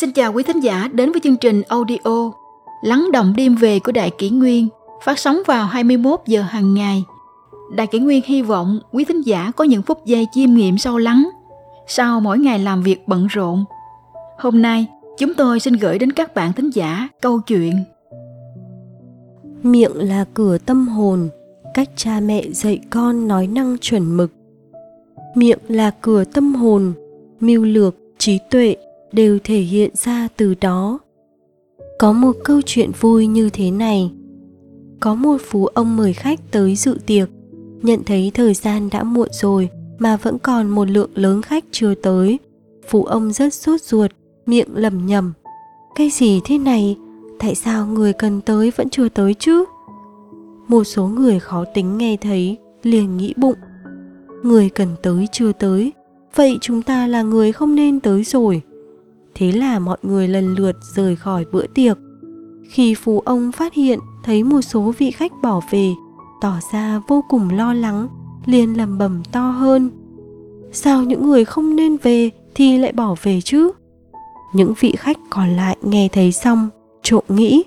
Xin chào quý thính giả đến với chương trình audio Lắng động đêm về của Đại Kỷ Nguyên phát sóng vào 21 giờ hàng ngày. Đại Kỷ Nguyên hy vọng quý thính giả có những phút giây chiêm nghiệm sâu lắng sau mỗi ngày làm việc bận rộn. Hôm nay, chúng tôi xin gửi đến các bạn thính giả câu chuyện Miệng là cửa tâm hồn, cách cha mẹ dạy con nói năng chuẩn mực. Miệng là cửa tâm hồn, mưu lược, trí tuệ đều thể hiện ra từ đó. Có một câu chuyện vui như thế này. Có một phú ông mời khách tới dự tiệc. Nhận thấy thời gian đã muộn rồi mà vẫn còn một lượng lớn khách chưa tới. Phú ông rất sốt ruột, miệng lẩm nhẩm: cái gì thế này? Tại sao người cần tới vẫn chưa tới chứ? Một số người khó tính nghe thấy, liền nghĩ bụng. Người cần tới chưa tới. Vậy chúng ta là người không nên tới rồi thế là mọi người lần lượt rời khỏi bữa tiệc. Khi phú ông phát hiện thấy một số vị khách bỏ về, tỏ ra vô cùng lo lắng, liền lầm bầm to hơn. Sao những người không nên về thì lại bỏ về chứ? Những vị khách còn lại nghe thấy xong, trộm nghĩ.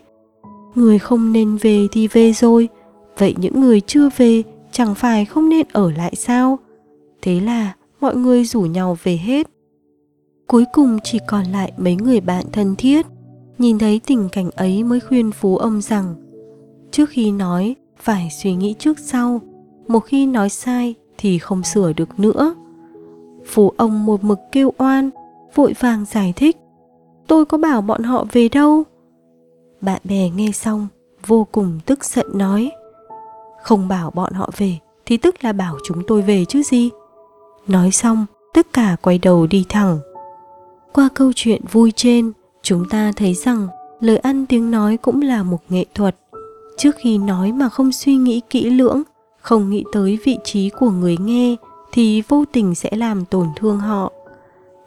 Người không nên về thì về rồi, vậy những người chưa về chẳng phải không nên ở lại sao? Thế là mọi người rủ nhau về hết cuối cùng chỉ còn lại mấy người bạn thân thiết. Nhìn thấy tình cảnh ấy mới khuyên phú ông rằng, trước khi nói, phải suy nghĩ trước sau. Một khi nói sai thì không sửa được nữa. Phú ông một mực kêu oan, vội vàng giải thích, tôi có bảo bọn họ về đâu? Bạn bè nghe xong, vô cùng tức giận nói, không bảo bọn họ về thì tức là bảo chúng tôi về chứ gì? Nói xong, tất cả quay đầu đi thẳng qua câu chuyện vui trên, chúng ta thấy rằng lời ăn tiếng nói cũng là một nghệ thuật. Trước khi nói mà không suy nghĩ kỹ lưỡng, không nghĩ tới vị trí của người nghe, thì vô tình sẽ làm tổn thương họ.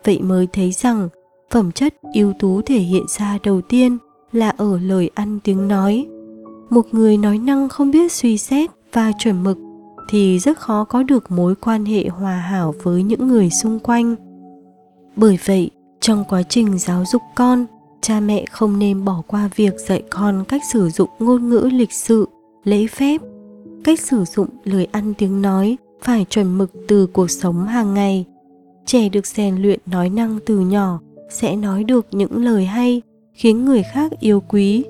Vậy mới thấy rằng, phẩm chất yếu tú thể hiện ra đầu tiên là ở lời ăn tiếng nói. Một người nói năng không biết suy xét và chuẩn mực thì rất khó có được mối quan hệ hòa hảo với những người xung quanh. Bởi vậy trong quá trình giáo dục con, cha mẹ không nên bỏ qua việc dạy con cách sử dụng ngôn ngữ lịch sự, lễ phép. Cách sử dụng lời ăn tiếng nói phải chuẩn mực từ cuộc sống hàng ngày. Trẻ được rèn luyện nói năng từ nhỏ sẽ nói được những lời hay, khiến người khác yêu quý.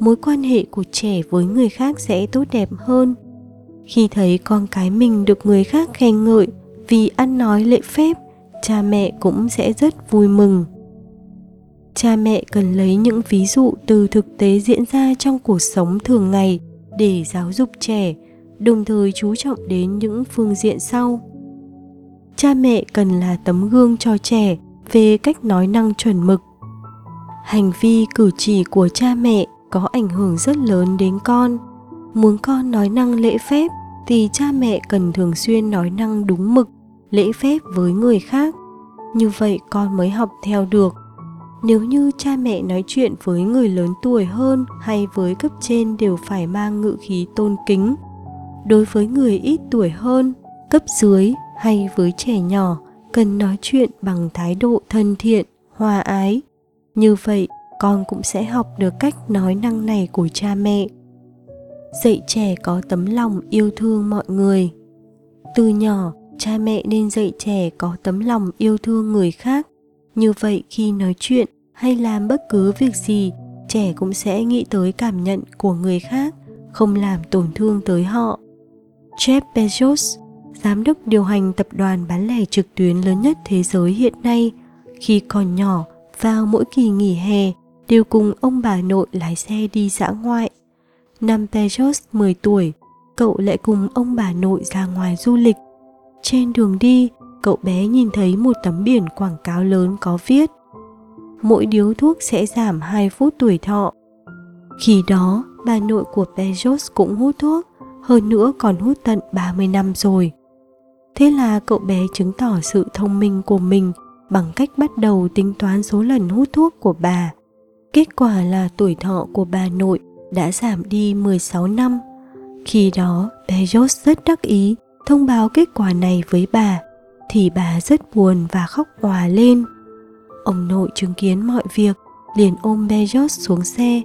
Mối quan hệ của trẻ với người khác sẽ tốt đẹp hơn. Khi thấy con cái mình được người khác khen ngợi vì ăn nói lễ phép cha mẹ cũng sẽ rất vui mừng. Cha mẹ cần lấy những ví dụ từ thực tế diễn ra trong cuộc sống thường ngày để giáo dục trẻ, đồng thời chú trọng đến những phương diện sau. Cha mẹ cần là tấm gương cho trẻ về cách nói năng chuẩn mực. Hành vi cử chỉ của cha mẹ có ảnh hưởng rất lớn đến con. Muốn con nói năng lễ phép thì cha mẹ cần thường xuyên nói năng đúng mực lễ phép với người khác. Như vậy con mới học theo được. Nếu như cha mẹ nói chuyện với người lớn tuổi hơn hay với cấp trên đều phải mang ngự khí tôn kính. Đối với người ít tuổi hơn, cấp dưới hay với trẻ nhỏ, cần nói chuyện bằng thái độ thân thiện, hòa ái. Như vậy, con cũng sẽ học được cách nói năng này của cha mẹ. Dạy trẻ có tấm lòng yêu thương mọi người. Từ nhỏ cha mẹ nên dạy trẻ có tấm lòng yêu thương người khác. Như vậy khi nói chuyện hay làm bất cứ việc gì trẻ cũng sẽ nghĩ tới cảm nhận của người khác không làm tổn thương tới họ. Jeff bezos giám đốc điều hành tập đoàn bán lẻ trực tuyến lớn nhất thế giới hiện nay khi còn nhỏ vào mỗi kỳ nghỉ hè đều cùng ông bà nội lái xe đi dã ngoại. Năm Bezos 10 tuổi, cậu lại cùng ông bà nội ra ngoài du lịch trên đường đi, cậu bé nhìn thấy một tấm biển quảng cáo lớn có viết Mỗi điếu thuốc sẽ giảm 2 phút tuổi thọ. Khi đó, bà nội của Bezos cũng hút thuốc, hơn nữa còn hút tận 30 năm rồi. Thế là cậu bé chứng tỏ sự thông minh của mình bằng cách bắt đầu tính toán số lần hút thuốc của bà. Kết quả là tuổi thọ của bà nội đã giảm đi 16 năm. Khi đó, Bezos rất đắc ý thông báo kết quả này với bà thì bà rất buồn và khóc òa lên Ông nội chứng kiến mọi việc, liền ôm Bezos xuống xe,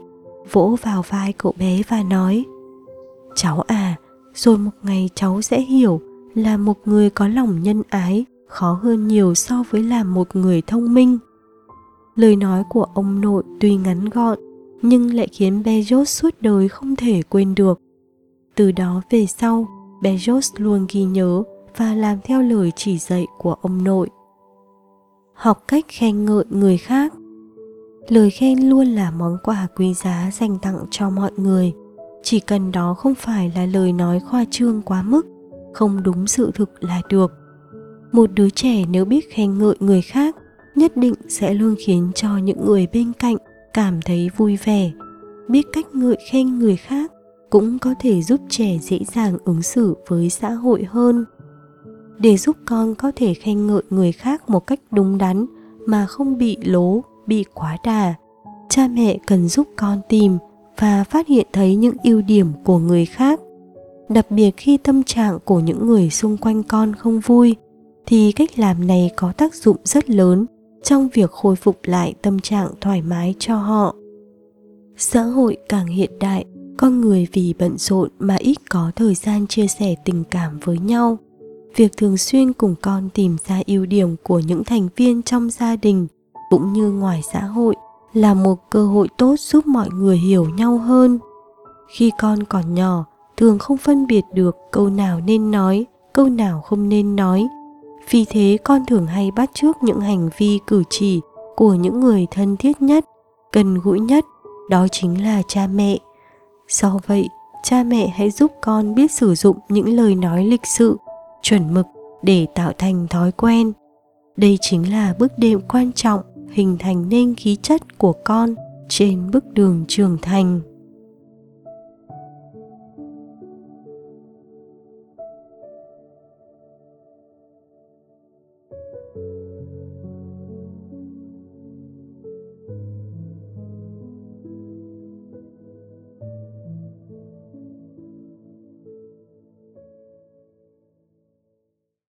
vỗ vào vai cậu bé và nói Cháu à, rồi một ngày cháu sẽ hiểu là một người có lòng nhân ái khó hơn nhiều so với là một người thông minh. Lời nói của ông nội tuy ngắn gọn nhưng lại khiến Bezos suốt đời không thể quên được. Từ đó về sau, Bezos luôn ghi nhớ và làm theo lời chỉ dạy của ông nội. Học cách khen ngợi người khác Lời khen luôn là món quà quý giá dành tặng cho mọi người. Chỉ cần đó không phải là lời nói khoa trương quá mức, không đúng sự thực là được. Một đứa trẻ nếu biết khen ngợi người khác, nhất định sẽ luôn khiến cho những người bên cạnh cảm thấy vui vẻ. Biết cách ngợi khen người khác cũng có thể giúp trẻ dễ dàng ứng xử với xã hội hơn. Để giúp con có thể khen ngợi người khác một cách đúng đắn mà không bị lố, bị quá đà, cha mẹ cần giúp con tìm và phát hiện thấy những ưu điểm của người khác. Đặc biệt khi tâm trạng của những người xung quanh con không vui, thì cách làm này có tác dụng rất lớn trong việc khôi phục lại tâm trạng thoải mái cho họ. Xã hội càng hiện đại con người vì bận rộn mà ít có thời gian chia sẻ tình cảm với nhau. Việc thường xuyên cùng con tìm ra ưu điểm của những thành viên trong gia đình cũng như ngoài xã hội là một cơ hội tốt giúp mọi người hiểu nhau hơn. Khi con còn nhỏ, thường không phân biệt được câu nào nên nói, câu nào không nên nói. Vì thế, con thường hay bắt chước những hành vi cử chỉ của những người thân thiết nhất, gần gũi nhất, đó chính là cha mẹ do vậy, cha mẹ hãy giúp con biết sử dụng những lời nói lịch sự, chuẩn mực để tạo thành thói quen. Đây chính là bước đệm quan trọng hình thành nên khí chất của con trên bước đường trưởng thành.